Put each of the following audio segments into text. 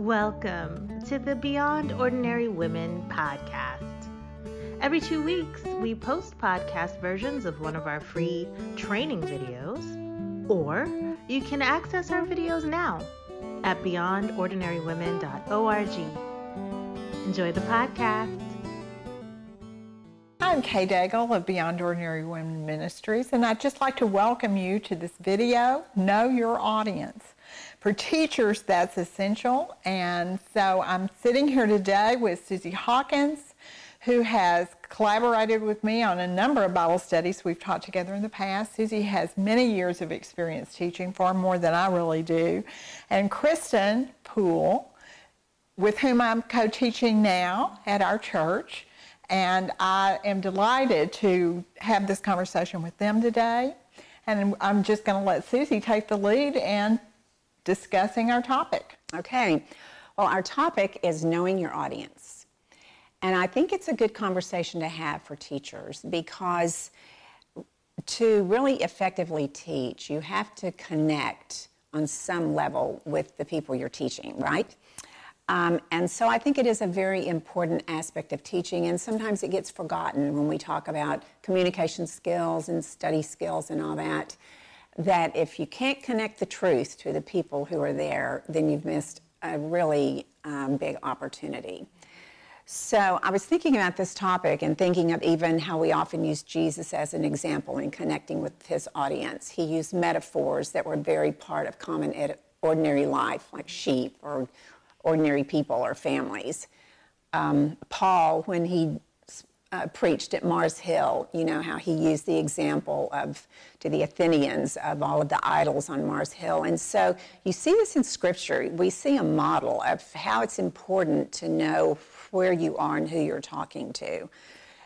Welcome to the Beyond Ordinary Women podcast. Every two weeks, we post podcast versions of one of our free training videos, or you can access our videos now at beyondordinarywomen.org. Enjoy the podcast. I'm Kay Daigle of Beyond Ordinary Women Ministries, and I'd just like to welcome you to this video, Know Your Audience. For teachers, that's essential, and so I'm sitting here today with Susie Hawkins, who has collaborated with me on a number of Bible studies we've taught together in the past. Susie has many years of experience teaching, far more than I really do. And Kristen Poole, with whom I'm co-teaching now at our church. And I am delighted to have this conversation with them today. And I'm just going to let Susie take the lead in discussing our topic. Okay. Well, our topic is knowing your audience. And I think it's a good conversation to have for teachers because to really effectively teach, you have to connect on some level with the people you're teaching, right? Um, and so I think it is a very important aspect of teaching, and sometimes it gets forgotten when we talk about communication skills and study skills and all that. That if you can't connect the truth to the people who are there, then you've missed a really um, big opportunity. So I was thinking about this topic and thinking of even how we often use Jesus as an example in connecting with his audience. He used metaphors that were very part of common ed- ordinary life, like sheep or ordinary people or families. Um, Paul, when he uh, preached at Mars Hill, you know how he used the example of to the Athenians of all of the idols on Mars Hill. And so you see this in Scripture. We see a model of how it's important to know where you are and who you're talking to.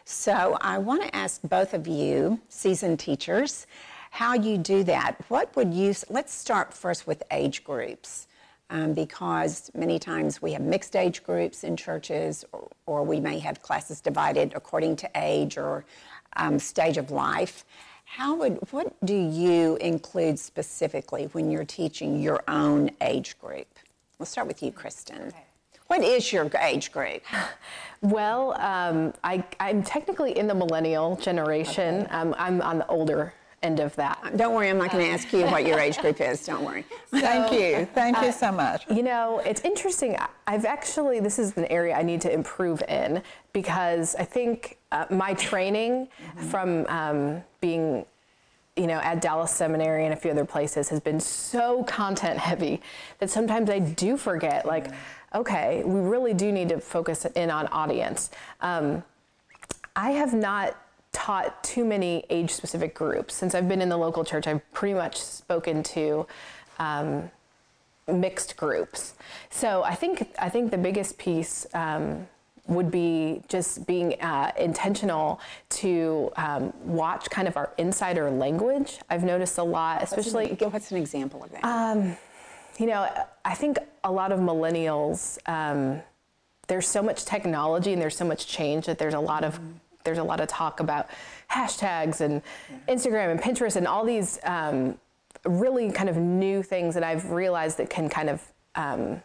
So I want to ask both of you, seasoned teachers, how you do that. What would you, let's start first with age groups um, because many times we have mixed age groups in churches, or, we may have classes divided according to age or um, stage of life. How would what do you include specifically when you're teaching your own age group? We'll start with you, Kristen. Okay. What is your age group? Well, um, I, am technically in the millennial generation. Okay. Um, I'm on the older end of that. Don't worry, I'm not going to ask you what your age group is. Don't worry. So, Thank you. Thank you so much. You know, it's interesting. I've actually, this is an area I need to improve in because I think uh, my training mm-hmm. from um, being you know, at Dallas Seminary and a few other places has been so content heavy that sometimes I do forget, like, okay, we really do need to focus in on audience. Um, I have not taught too many age specific groups. Since I've been in the local church, I've pretty much spoken to um, mixed groups. So I think I think the biggest piece um, would be just being uh, intentional to um, watch kind of our insider language. I've noticed a lot, especially. What's an, what's an example of that? Um, you know, I think a lot of millennials. Um, there's so much technology and there's so much change that there's a lot of mm-hmm there's a lot of talk about hashtags and Instagram and Pinterest and all these um, really kind of new things that I've realized that can kind of um,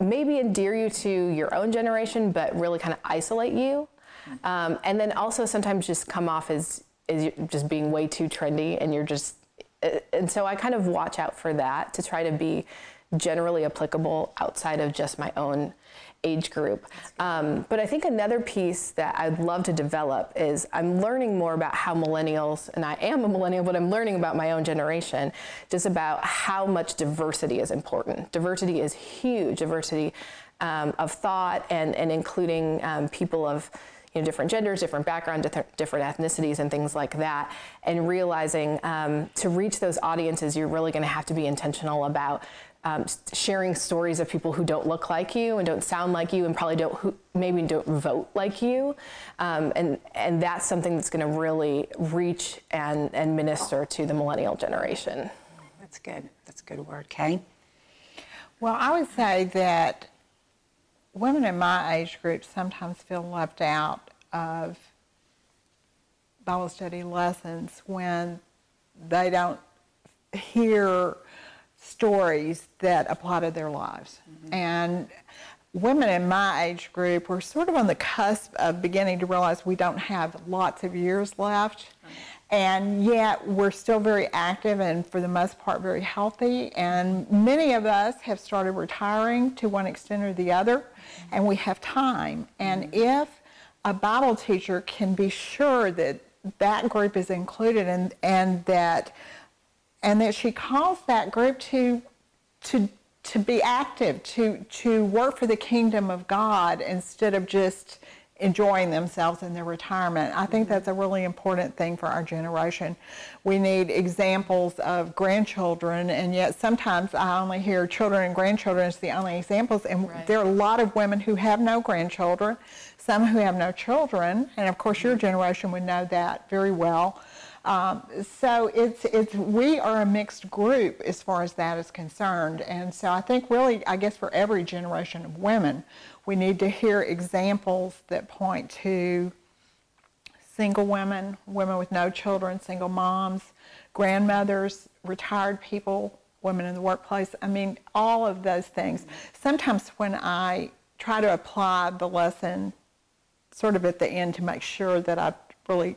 maybe endear you to your own generation, but really kind of isolate you. Um, and then also sometimes just come off as, as just being way too trendy and you're just, uh, and so I kind of watch out for that to try to be generally applicable outside of just my own age group. Um, but I think another piece that I'd love to develop is I'm learning more about how millennials, and I am a millennial, but I'm learning about my own generation, just about how much diversity is important. Diversity is huge, diversity um, of thought and, and including um, people of you know, different genders, different backgrounds, different, different ethnicities, and things like that. And realizing um, to reach those audiences, you're really going to have to be intentional about um, sharing stories of people who don't look like you and don't sound like you and probably don't who maybe don't vote like you. Um, and and that's something that's going to really reach and and minister to the millennial generation. That's good. That's a good word kay. Well i would say that women in my age group sometimes feel left out of bible study lessons when they don't hear stories that apply to their lives. Mm-hmm. And women in my age group were sort of on the cusp of beginning to realize we don't have lots of years left. Mm-hmm. And yet we're still very active and for the most part very healthy. And many of us have started retiring to one extent or the other, mm-hmm. and we have time. And if a Bible teacher can be sure that that group is included and, and that and that she calls that group to to to be active, to to work for the kingdom of God instead of just enjoying themselves in their retirement. I think that's a really important thing for our generation. We need examples of grandchildren, and yet sometimes I only hear children and grandchildren as the only examples. And right. there are a lot of women who have no grandchildren, some who have no children, and of course your mm-hmm. generation would know that very well. Um, so it's it's we are a mixed group as far as that is concerned, and so I think really I guess for every generation of women, we need to hear examples that point to single women, women with no children, single moms, grandmothers, retired people, women in the workplace. I mean, all of those things. Sometimes when I try to apply the lesson sort of at the end to make sure that I really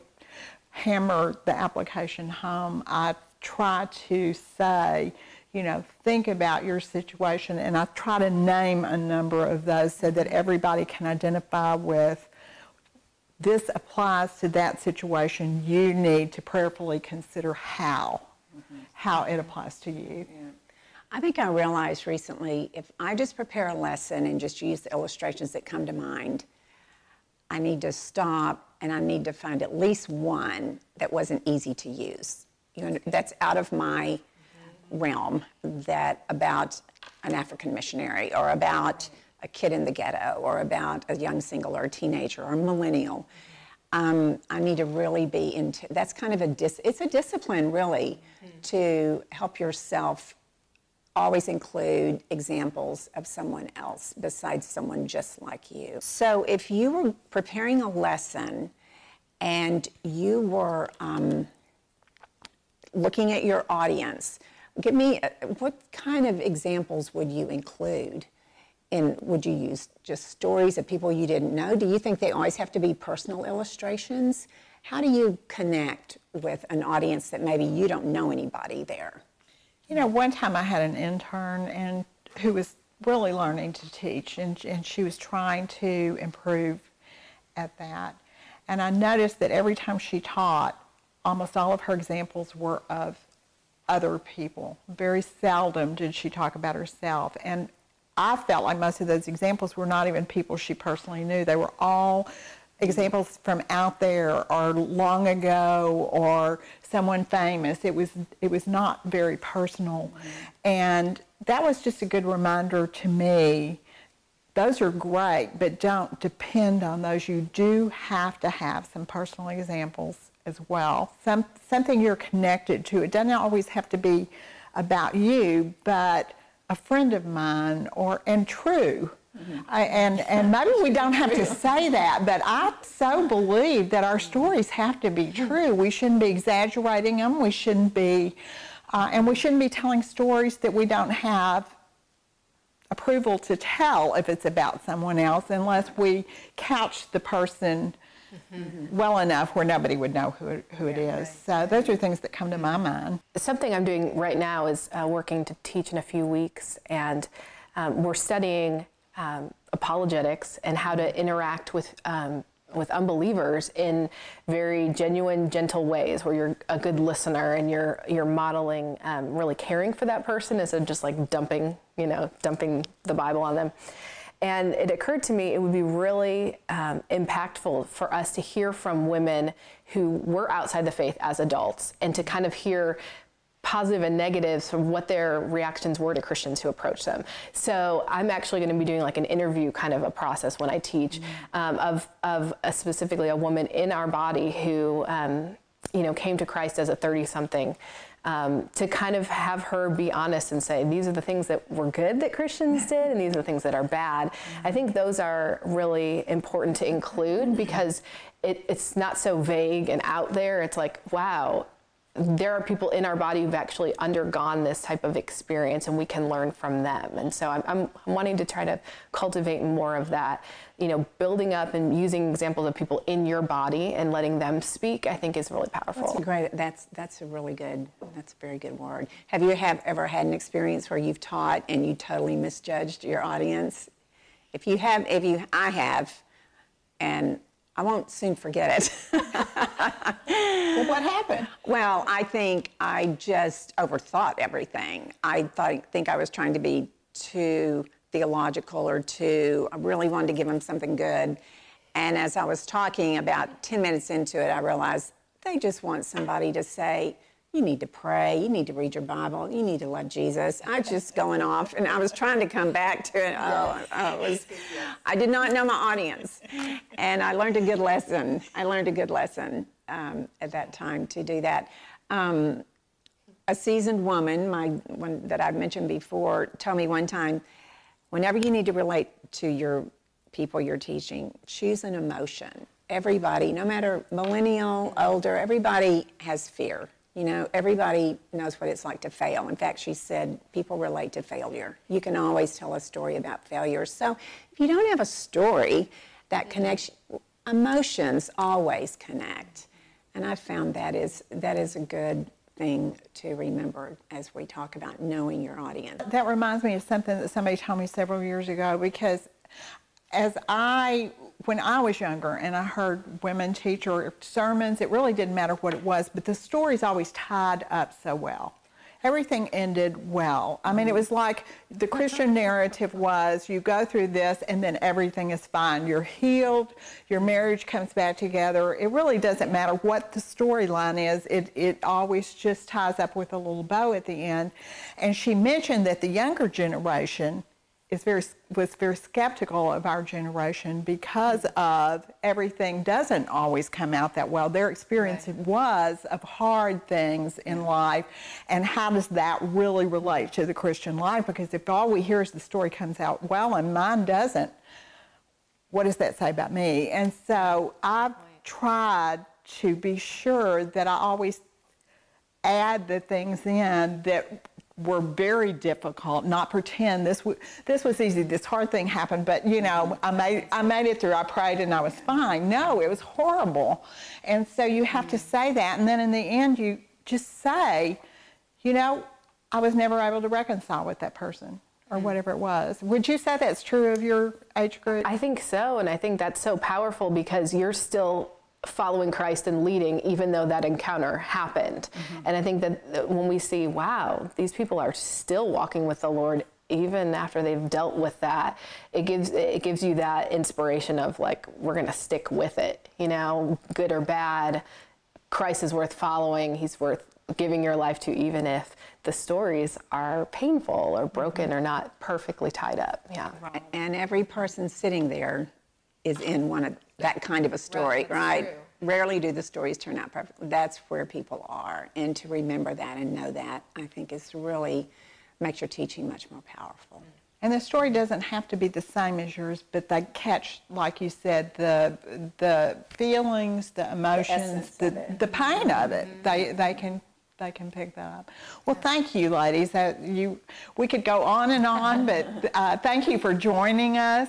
hammer the application home, I try to say, you know, think about your situation and I try to name a number of those so that everybody can identify with this applies to that situation. You need to prayerfully consider how, mm-hmm. how it applies to you. Yeah. I think I realized recently if I just prepare a lesson and just use the illustrations that come to mind, I need to stop and I need to find at least one that wasn't easy to use. You know, that's out of my realm that about an African missionary or about a kid in the ghetto or about a young single or a teenager or a millennial. Um, I need to really be into that's kind of a dis, it's a discipline really mm-hmm. to help yourself always include examples of someone else besides someone just like you. So if you were preparing a lesson and you were um, looking at your audience, give me what kind of examples would you include? And would you use just stories of people you didn't know? Do you think they always have to be personal illustrations? How do you connect with an audience that maybe you don't know anybody there? You know, one time I had an intern and who was really learning to teach, and, and she was trying to improve at that. And I noticed that every time she taught, almost all of her examples were of other people. Very seldom did she talk about herself. And I felt like most of those examples were not even people she personally knew. They were all examples from out there or long ago or someone famous. It was it was not very personal. And that was just a good reminder to me. Those are great, but don't depend on those. You do have to have some personal examples as well. Some something you're connected to. It doesn't always have to be about you, but a friend of mine or and true Mm-hmm. I, and and maybe we don't have to say that, but I so believe that our stories have to be true. We shouldn't be exaggerating them. We shouldn't be, uh, and we shouldn't be telling stories that we don't have approval to tell if it's about someone else, unless we couch the person. Mm-hmm. well enough where nobody would know who, who it is. So those are things that come to my mind. Something I'm doing right now is uh, working to teach in a few weeks, and um, we're studying um, apologetics and how to interact with um, with unbelievers in very genuine, gentle ways, where you're a good listener and you're you're modeling um, really caring for that person instead of just like dumping, you know, dumping the Bible on them. And it occurred to me it would be really um, impactful for us to hear from women who were outside the faith as adults and to kind of hear positive and negatives from what their reactions were to Christians who approached them. So I'm actually going to be doing like an interview kind of a process when I teach um, of of a, specifically a woman in our body who um, you know came to Christ as a 30 something. Um, to kind of have her be honest and say these are the things that were good that Christians did and these are the things that are bad. I think those are really important to include because it, it's not so vague and out there. It's like, wow, there are people in our body who've actually undergone this type of experience and we can learn from them. And so I'm, I'm, wanting to try to cultivate more of that. You know, building up and using examples of people in your body and letting them speak, I think is really powerful. That's great. That's, that's a really good, that's a very good word. Have you have ever had an experience where you've taught and you totally misjudged your audience? If you have, if you, I have, and I won't soon forget it. well, what happened? Well, I think I just overthought everything. I thought, think I was trying to be too theological or too, I really wanted to give him something good. And as I was talking about 10 minutes into it, I realized they just want somebody to say, you need to pray, you need to read your Bible, you need to love Jesus. I was just going off and I was trying to come back to it. Oh, it was, I did not know my audience. And I learned a good lesson. I learned a good lesson um, at that time to do that. Um, a seasoned woman, my one that I've mentioned before, told me one time, whenever you need to relate to your people you're teaching, choose an emotion. Everybody, no matter millennial, older, everybody has fear you know, everybody knows what it's like to fail. In fact, she said people relate to failure. You can always tell a story about failure. So if you don't have a story that mm-hmm. connects, emotions always connect. And I found that is that is a good thing to remember as we talk about knowing your audience. That reminds me of something that somebody told me several years ago because as I when I was younger and I heard women teach or sermons, it really didn't matter what it was, but the stories always tied up so well. Everything ended well. I mean, it was like the Christian narrative was you go through this and then everything is fine. You're healed, your marriage comes back together. It really doesn't matter what the storyline is, it, it always just ties up with a little bow at the end. And she mentioned that the younger generation is very was very skeptical of our generation because of everything doesn't always come out that well. Their experience right. was of hard things in mm-hmm. life, and how does that really relate to the Christian life? Because if all we hear is the story comes out well and mine doesn't, what does that say about me? And so I've tried to be sure that I always add the things in that were very difficult. Not pretend this w- this was easy. This hard thing happened, but you know, I made I made it through. I prayed and I was fine. No, it was horrible, and so you have to say that, and then in the end, you just say, you know, I was never able to reconcile with that person or mm-hmm. whatever it was. Would you say that's true of your age group? I think so, and I think that's so powerful because you're still following Christ and leading, even though that encounter happened. Mm-hmm. And I think that when we see, wow, these people are still walking with the Lord even after they've dealt with that, it gives it gives you that inspiration of like we're gonna stick with it, you know, good or bad. Christ is worth following. He's worth giving your life to, even if the stories are painful or broken mm-hmm. or not perfectly tied up. Yeah. And every person sitting there is in one of that kind of a story, right? right? Rarely do the stories turn out perfectly. That's where people are. And to remember that and know that, I think is really makes your teaching much more powerful. And the story doesn't have to be the same as yours, but they catch, like you said, the the feelings, the emotions, the, the, the, pain of it. Mm-hmm. They they can they can pick that up. Well, thank you, ladies. Uh, you, we could go on and on, but uh, thank you for joining us.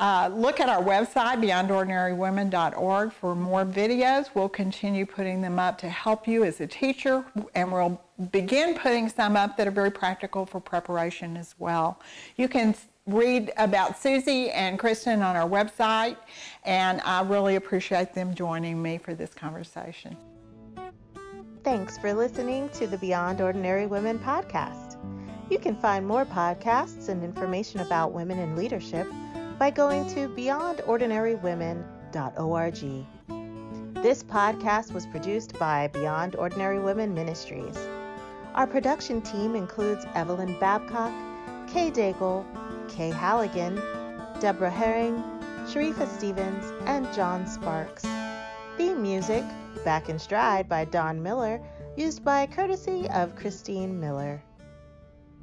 Uh, look at our website, beyondordinarywomen.org, for more videos. We'll continue putting them up to help you as a teacher, and we'll begin putting some up that are very practical for preparation as well. You can read about Susie and Kristen on our website, and I really appreciate them joining me for this conversation. Thanks for listening to the Beyond Ordinary Women podcast. You can find more podcasts and information about women in leadership by going to beyondordinarywomen.org. This podcast was produced by Beyond Ordinary Women Ministries. Our production team includes Evelyn Babcock, Kay Daigle, Kay Halligan, Deborah Herring, Sharifa Stevens, and John Sparks. Theme music Back in Stride by Don Miller, used by courtesy of Christine Miller.